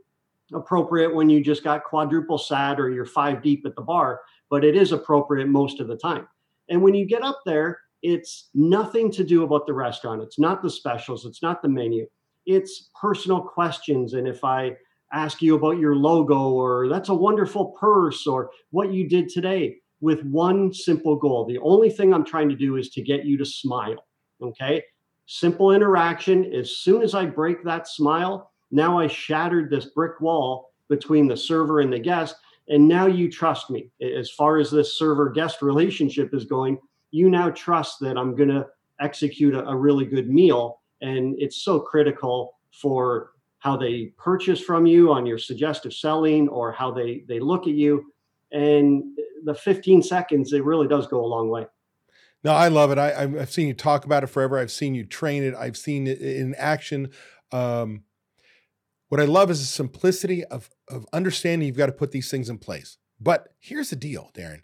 appropriate when you just got quadruple sat or you're five deep at the bar, but it is appropriate most of the time. And when you get up there, it's nothing to do about the restaurant. It's not the specials. It's not the menu. It's personal questions. And if I ask you about your logo or that's a wonderful purse or what you did today with one simple goal, the only thing I'm trying to do is to get you to smile. Okay. Simple interaction. As soon as I break that smile, now I shattered this brick wall between the server and the guest. And now you trust me. As far as this server guest relationship is going, you now trust that I'm going to execute a, a really good meal. And it's so critical for how they purchase from you on your suggestive selling or how they, they look at you. And the 15 seconds, it really does go a long way. No, I love it. I, have seen you talk about it forever. I've seen you train it. I've seen it in action. Um, what I love is the simplicity of, of understanding you've got to put these things in place. But here's the deal, Darren.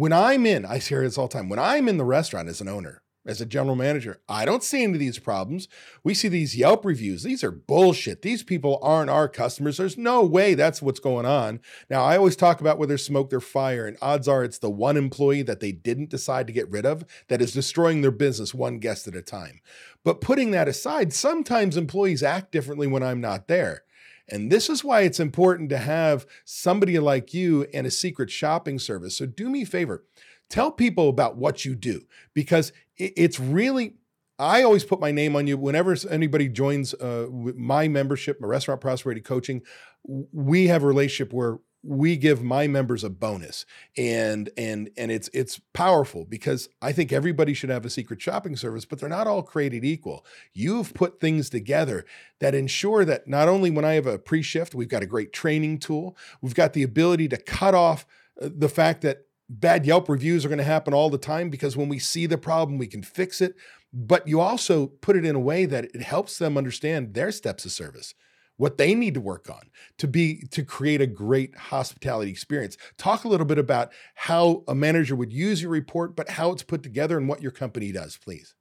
When I'm in, I hear this all the time. When I'm in the restaurant as an owner, as a general manager, I don't see any of these problems. We see these Yelp reviews. These are bullshit. These people aren't our customers. There's no way that's what's going on. Now, I always talk about where there's smoke, there's fire, and odds are it's the one employee that they didn't decide to get rid of that is destroying their business one guest at a time. But putting that aside, sometimes employees act differently when I'm not there. And this is why it's important to have somebody like you and a secret shopping service. So do me a favor, tell people about what you do because it's really I always put my name on you whenever anybody joins uh, my membership, my restaurant prosperity coaching. We have a relationship where we give my members a bonus and and and it's it's powerful because i think everybody should have a secret shopping service but they're not all created equal. You've put things together that ensure that not only when i have a pre-shift we've got a great training tool we've got the ability to cut off uh, the fact that bad yelp reviews are going to happen all the time because when we see the problem we can fix it but you also put it in a way that it helps them understand their steps of service what they need to work on to be to create a great hospitality experience. Talk a little bit about how a manager would use your report, but how it's put together and what your company does, please.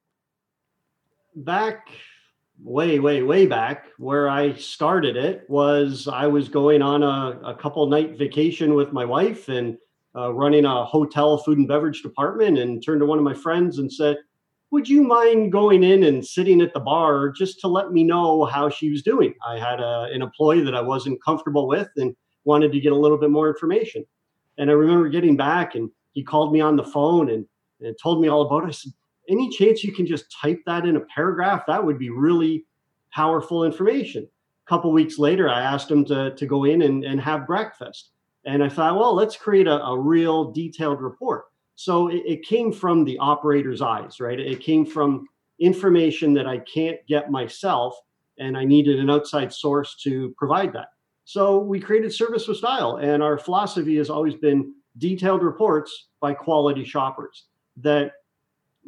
Back way, way, way back where I started it was I was going on a, a couple night vacation with my wife and uh, running a hotel food and beverage department and turned to one of my friends and said, would you mind going in and sitting at the bar just to let me know how she was doing? I had a, an employee that I wasn't comfortable with and wanted to get a little bit more information. And I remember getting back and he called me on the phone and, and told me all about it. I said, any chance you can just type that in a paragraph? That would be really powerful information. A couple weeks later, I asked him to, to go in and, and have breakfast. And I thought, well, let's create a, a real detailed report. So it, it came from the operator's eyes, right? It came from information that I can't get myself, and I needed an outside source to provide that. So we created Service with Style, and our philosophy has always been detailed reports by quality shoppers. That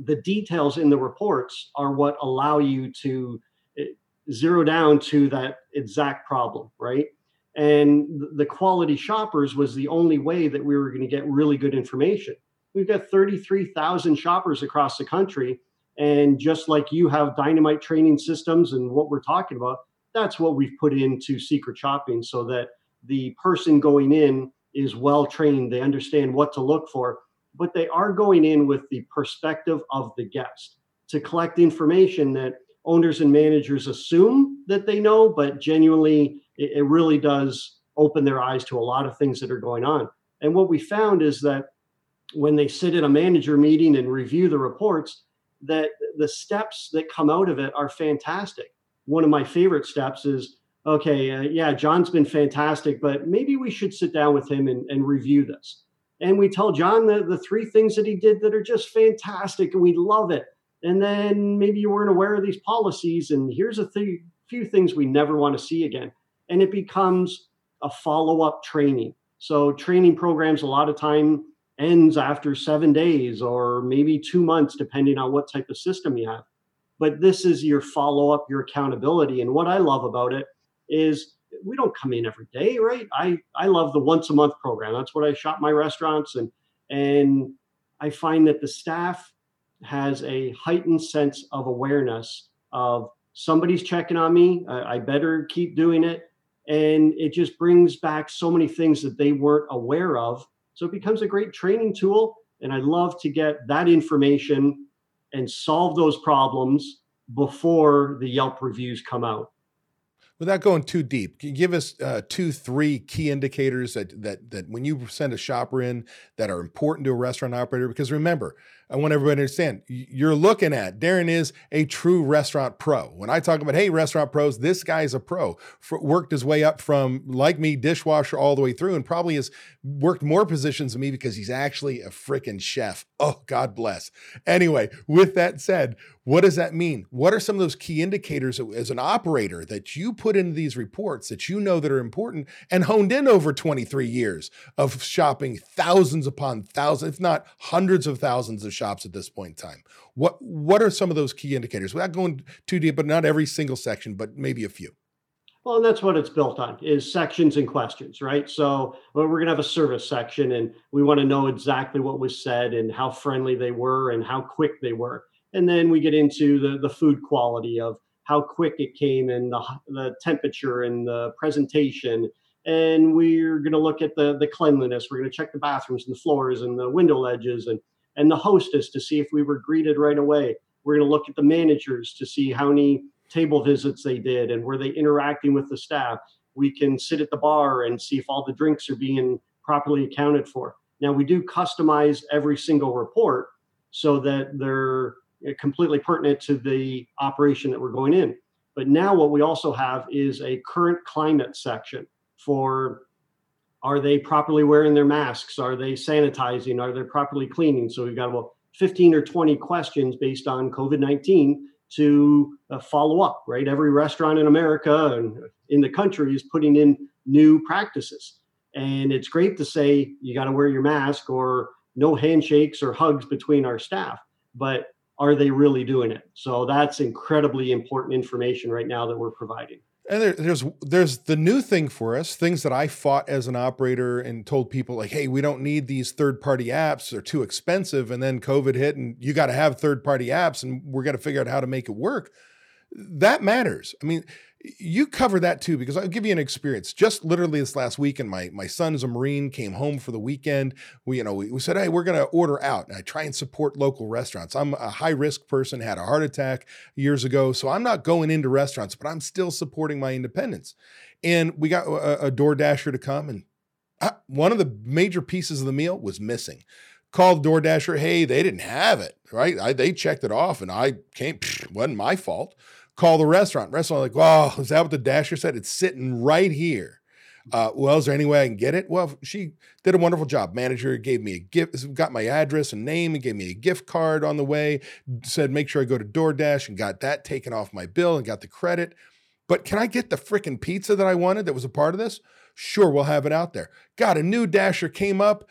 the details in the reports are what allow you to eh, zero down to that exact problem, right? And the quality shoppers was the only way that we were going to get really good information. We've got 33,000 shoppers across the country. And just like you have dynamite training systems and what we're talking about, that's what we've put into secret shopping so that the person going in is well trained. They understand what to look for, but they are going in with the perspective of the guest to collect information that owners and managers assume that they know, but genuinely, it, really does open their eyes to a lot of things that are going on. And what we found is that when they sit in a manager meeting and review the reports that the steps that come out of it are fantastic. One of my favorite steps is okay, uh, yeah, John's been fantastic, but maybe we should sit down with him and, and review this. And we tell John the, the three things that he did that are just fantastic and we love it. And then maybe you weren't aware of these policies, and here's a th- few things we never want to see again. And it becomes a follow up training. So, training programs, a lot of time, ends after seven days or maybe two months, depending on what type of system you have. But this is your follow up, your accountability. And what I love about it is we don't come in every day, right? I, I love the once a month program. That's what I shop my restaurants and and I find that the staff has a heightened sense of awareness of somebody's checking on me. I, I better keep doing it. And it just brings back so many things that they weren't aware of so it becomes a great training tool. And I love to get that information and solve those problems before the Yelp reviews come out without going too deep, give us uh, two, three key indicators that that that when you send a shopper in that are important to a restaurant operator? Because remember, I want everybody to understand you're looking at Darren is a true restaurant pro. When I talk about hey, restaurant pros, this guy's a pro. For, worked his way up from like me, dishwasher all the way through, and probably has worked more positions than me because he's actually a freaking chef. Oh, God bless. Anyway, with that said, what does that mean? What are some of those key indicators as an operator that you put into these reports that you know that are important and honed in over 23 years of shopping thousands upon thousands, if not hundreds of thousands of at this point in time? What what are some of those key indicators? Without going too deep, but not every single section, but maybe a few. Well, and that's what it's built on is sections and questions, right? So well, we're going to have a service section and we want to know exactly what was said and how friendly they were and how quick they were. And then we get into the, the food quality of how quick it came and the, the temperature and the presentation. And we're going to look at the, the cleanliness. We're going to check the bathrooms and the floors and the window ledges and, and the hostess to see if we were greeted right away. We're going to look at the managers to see how many table visits they did and were they interacting with the staff. We can sit at the bar and see if all the drinks are being properly accounted for. Now, we do customize every single report so that they're uh, completely pertinent to the operation that we're going in. But now, what we also have is a current climate section for Are they properly wearing their masks? Are they sanitizing? Are they properly cleaning? So we've got about 15 or 20 questions based on COVID 19 to uh, follow up, right? Every restaurant in America and in the country is putting in new practices. And it's great to say you got to wear your mask or no handshakes or hugs between our staff, but are they really doing it? So that's incredibly important information right now that we're providing. And there, there's there's the new thing for us, things that I fought as an operator and told people like, hey, we don't need these third party apps; they're too expensive. And then COVID hit, and you got to have third party apps, and we're going to figure out how to make it work. That matters. I mean, you cover that too because I'll give you an experience. Just literally this last weekend, my my son's a Marine, came home for the weekend. We you know we, we said, hey, we're gonna order out, and I try and support local restaurants. I'm a high risk person, had a heart attack years ago, so I'm not going into restaurants, but I'm still supporting my independents. And we got a, a Door Dasher to come, and I, one of the major pieces of the meal was missing. Called DoorDasher, hey, they didn't have it, right? I, they checked it off, and I came, wasn't my fault call the restaurant. Restaurant like, oh, is that what the dasher said? It's sitting right here. Uh, well, is there any way I can get it? Well, she did a wonderful job. Manager gave me a gift, got my address and name, and gave me a gift card on the way. Said make sure I go to DoorDash and got that taken off my bill and got the credit. But can I get the freaking pizza that I wanted that was a part of this? Sure, we'll have it out there. Got a new dasher came up.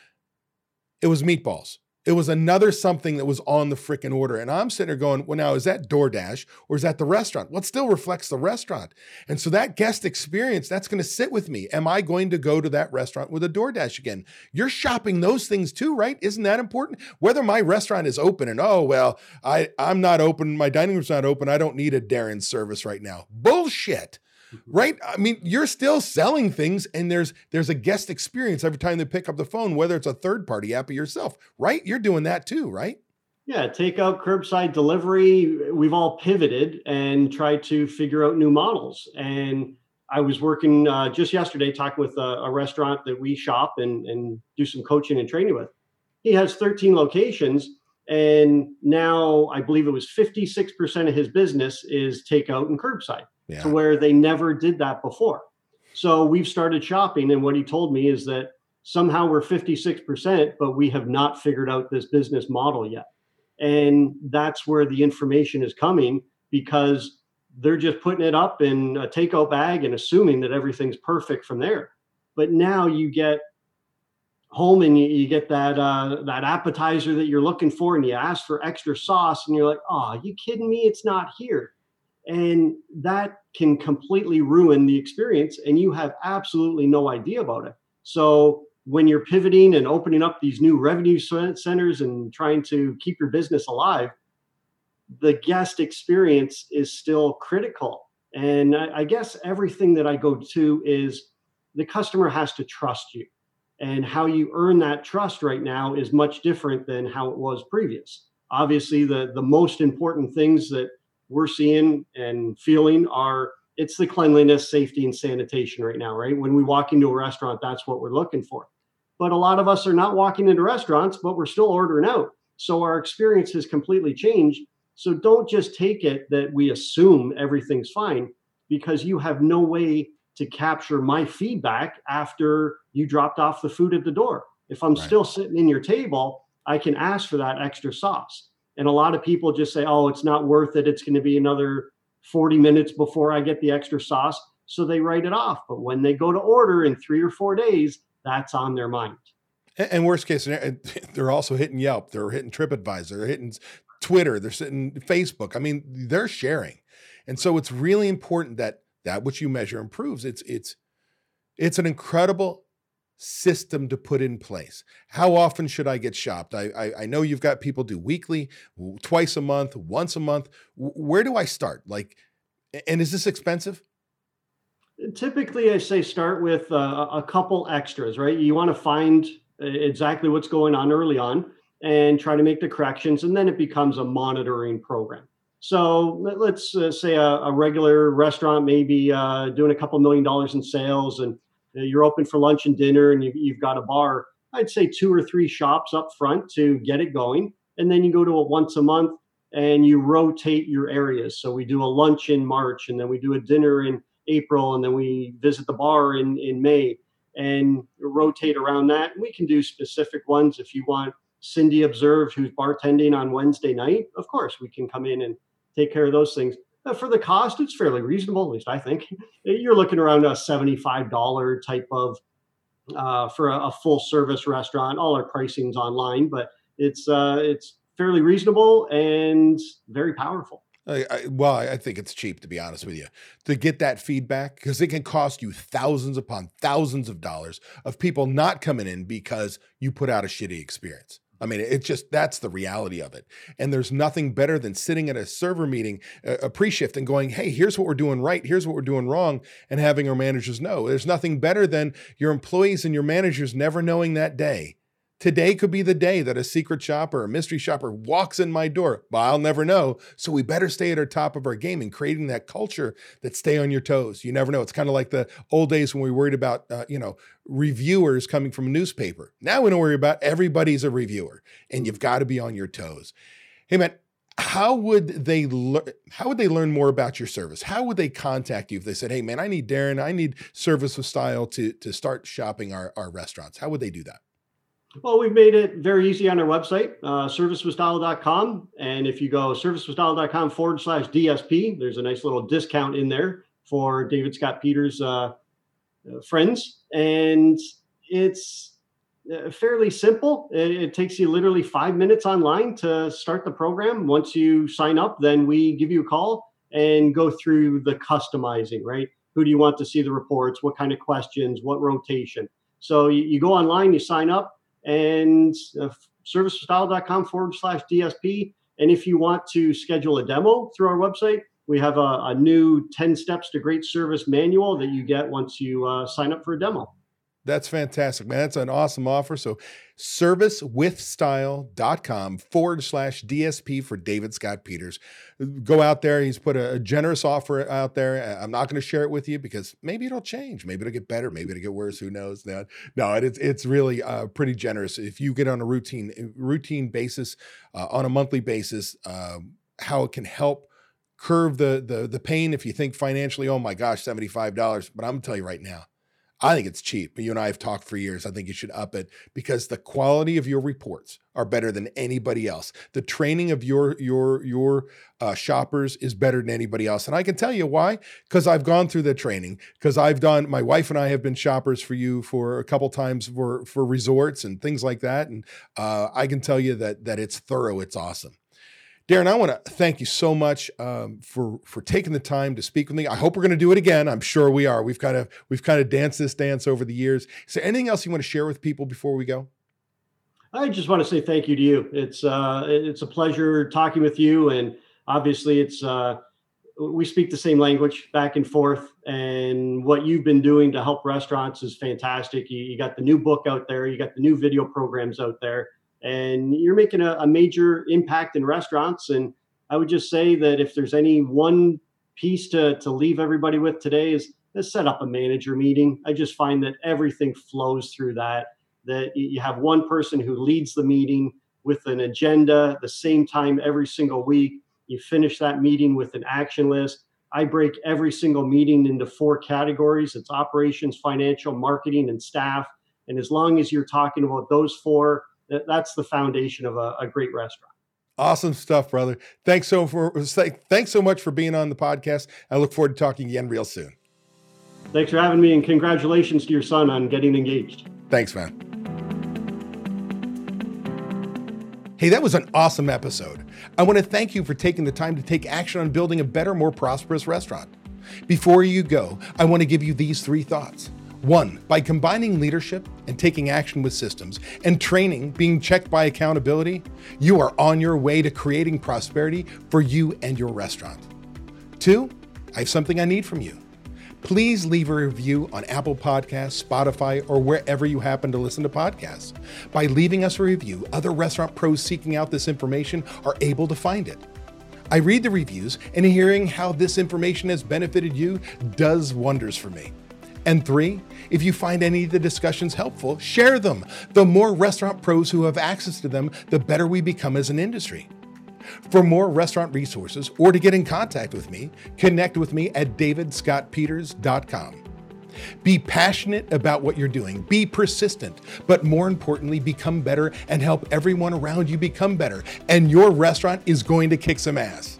It was meatballs. It was another something that was on the freaking order. And I'm sitting there going, well, now is that DoorDash or is that the restaurant? What still reflects the restaurant? And so that guest experience, that's going to sit with me. Am I going to go to that restaurant with a DoorDash again? You're shopping those things too, right? Isn't that important? Whether my restaurant is open and, oh, well, I, I'm not open, my dining room's not open, I don't need a Darren service right now. Bullshit. Right? I mean you're still selling things and there's there's a guest experience every time they pick up the phone whether it's a third party app or yourself. Right? You're doing that too right? Yeah takeout curbside delivery. We've all pivoted and tried to figure out new models. And i was working uh, just yesterday talking with a, a restaurant that we shop and, and do some coaching and training with. He has 13 locations and now i believe it was 56% of his business is takeout and curbside yeah. to where they never did that before. So we've started shopping, and what he told me is that somehow we're 56%, but we have not figured out this business model yet. And that's where the information is coming because they're just putting it up in a takeout bag and assuming that everything's perfect from there. But now you get home and you, you get that uh, that appetizer that you're looking for, and you ask for extra sauce, and you're like, "Oh, you kidding me? It's not here." And that can completely ruin the experience and you have absolutely no idea about it. So when you're pivoting and opening up these new revenue centers and trying to keep your business alive the guest experience is still critical. And I, guess everything that i go to is the customer has to trust you. And how you earn that trust right now is much different than how it was previous. Obviously the the most important things that we're seeing and feeling are it's the cleanliness, safety, and sanitation right now, right? When we walk into a restaurant, that's what we're looking for. But a lot of us are not walking into restaurants, but we're still ordering out. So our experience has completely changed. So don't just take it that we assume everything's fine because you have no way to capture my feedback after you dropped off the food at the door. If I'm right. still sitting in your table, I can ask for that extra sauce. And a lot of people just say, oh, it's not worth it. It's going to be another 40 minutes before I get the extra sauce. So they write it off. But when they go to order in three or four days, that's on their mind. And worst case scenario, they're also hitting Yelp, they're hitting TripAdvisor, they're hitting Twitter, they're hitting Facebook. I mean, they're sharing. And so it's really important that that which you measure improves. It's it's it's an incredible system to put in place. How often should I get shopped? I, I, I, know you've got people do weekly, twice a month, once a month. Where do I start? Like, and is this expensive? Typically, I say start with uh, a couple extras, right? You want to find uh, exactly what's going on early on and try to make the corrections, and then it becomes a monitoring program. So let's uh, say a, a, regular restaurant may be uh, doing a couple million dollars in sales and Uh, you're open for lunch and dinner and you've got a bar i'd say two or three shops up front to get it going and then you go to a once a month and you rotate your areas so we do a lunch in march and then we do a dinner in april and then we visit the bar in, in may and rotate around that. We can do specific ones if you want Cindy Observed, who's bartending on Wednesday night. Of course, we can come in and take care of those things. Uh, for the cost, it's fairly reasonable, at least I think. You're looking around a $75 type of uh, for a, a, full service restaurant. All our pricing's online, but it's uh, it's fairly reasonable and very powerful. I, I, well, I think it's cheap to be honest with you to get that feedback because it can cost you thousands upon thousands of dollars of people not coming in because you put out a shitty experience. I mean, it's just that's the reality of it. And there's nothing better than sitting at a server meeting, a pre shift, and going, hey, here's what we're doing right, here's what we're doing wrong, and having our managers know. There's nothing better than your employees and your managers never knowing that day Today could be the day that a secret shopper or mystery shopper walks in my door, but I'll never know. So we better stay at our top of our game and creating that culture that stay on your toes. You never know. It's kind of like the old days when we worried about, uh, you know, reviewers coming from a newspaper. Now we don't worry about everybody's a reviewer, and you've got to be on your toes. Hey man, how would they learn? How would they learn more about your service? How would they contact you if they said, "Hey man, I need Darren. I need service with style to to start shopping our our restaurants." How would they do that? Well, we've made it very easy on our website, uh, servicewithstyle.com. And if you go servicewithstyle.com forward slash DSP, there's a nice little discount in there for David Scott Peters uh, uh, friends. And it's uh, fairly simple. It, it, takes you literally five minutes online to start the program. Once you sign up, then we give you a call and go through the customizing, right? Who do you want to see the reports? What kind of questions? What rotation? So you, you go online, you sign up and uh, servicestyle.com forward slash DSP. And if you want to schedule a demo through our website, we have a, a new 10 steps to great service manual that you get once you uh, sign up for a demo. That's fantastic, man. That's an awesome offer. So servicewithstyle.com forward slash DSP for David Scott Peters. Go out there. He's put a, a generous offer out there. I'm not going to share it with you because maybe it'll change. Maybe it'll get better. Maybe it'll get worse. Who knows? No, no it's, it's really uh, pretty generous. If you get on a routine, routine basis, uh, on a monthly basis, uh, how it can help curve the, the, the pain if you think financially, oh my gosh, $75. But I'm going to tell you right now, I think it's cheap. You and I have talked for years. I think you should up it because the quality of your reports are better than anybody else. The training of your your your uh, shoppers is better than anybody else, and I can tell you why. Because I've gone through the training. Because I've done. My wife and I have been shoppers for you for a couple times for for resorts and things like that, and uh, I can tell you that that it's thorough. It's awesome. Darren, I want to thank you so much um, for for taking the time to speak with me. I hope we're going to do it again. I'm sure we are. We've kind of we've kind of danced this dance over the years. Is there anything else you want to share with people before we go? I just want to say thank you to you. It's uh, it's a pleasure talking with you, and obviously, it's uh, we speak the same language back and forth. And what you've been doing to help restaurants is fantastic. You, you got the new book out there. You got the new video programs out there and you're making a, a major impact in restaurants. And I would just say that if there's any one piece to, to leave everybody with today is let's set up a manager meeting. I just find that everything flows through that, that you have one person who leads the meeting with an agenda the same time every single week. You finish that meeting with an action list. I break every single meeting into four categories it's operations, financial, marketing, and staff. And as long as you're talking about those four, that's the foundation of a, a great restaurant. Awesome stuff, brother. Thanks so for thanks so much for being on the podcast. I look forward to talking again real soon. Thanks for having me, and congratulations to your son on getting engaged. Thanks, man. Hey, that was an awesome episode. I want to thank you for taking the time to take action on building a better, more prosperous restaurant. Before you go, I want to give you these three thoughts. One, by combining leadership and taking action with systems, and training being checked by accountability, you are on your way to creating prosperity for you and your restaurant. Two, I have something I need from you. Please leave a review on Apple Podcasts, Spotify, or wherever you happen to listen to podcasts. By leaving us a review, other restaurant pros seeking out this information are able to find it. I read the reviews, and hearing how this information has benefited you does wonders for me. And three, if you find any of the discussions helpful, share them. The more restaurant pros who have access to them, the better we become as an industry. For more restaurant resources or to get in contact with me, connect with me at davidscottpeters.com. Be passionate about what you're doing. Be persistent, but more importantly, become better and help everyone around you become better. And your restaurant is going to kick some ass.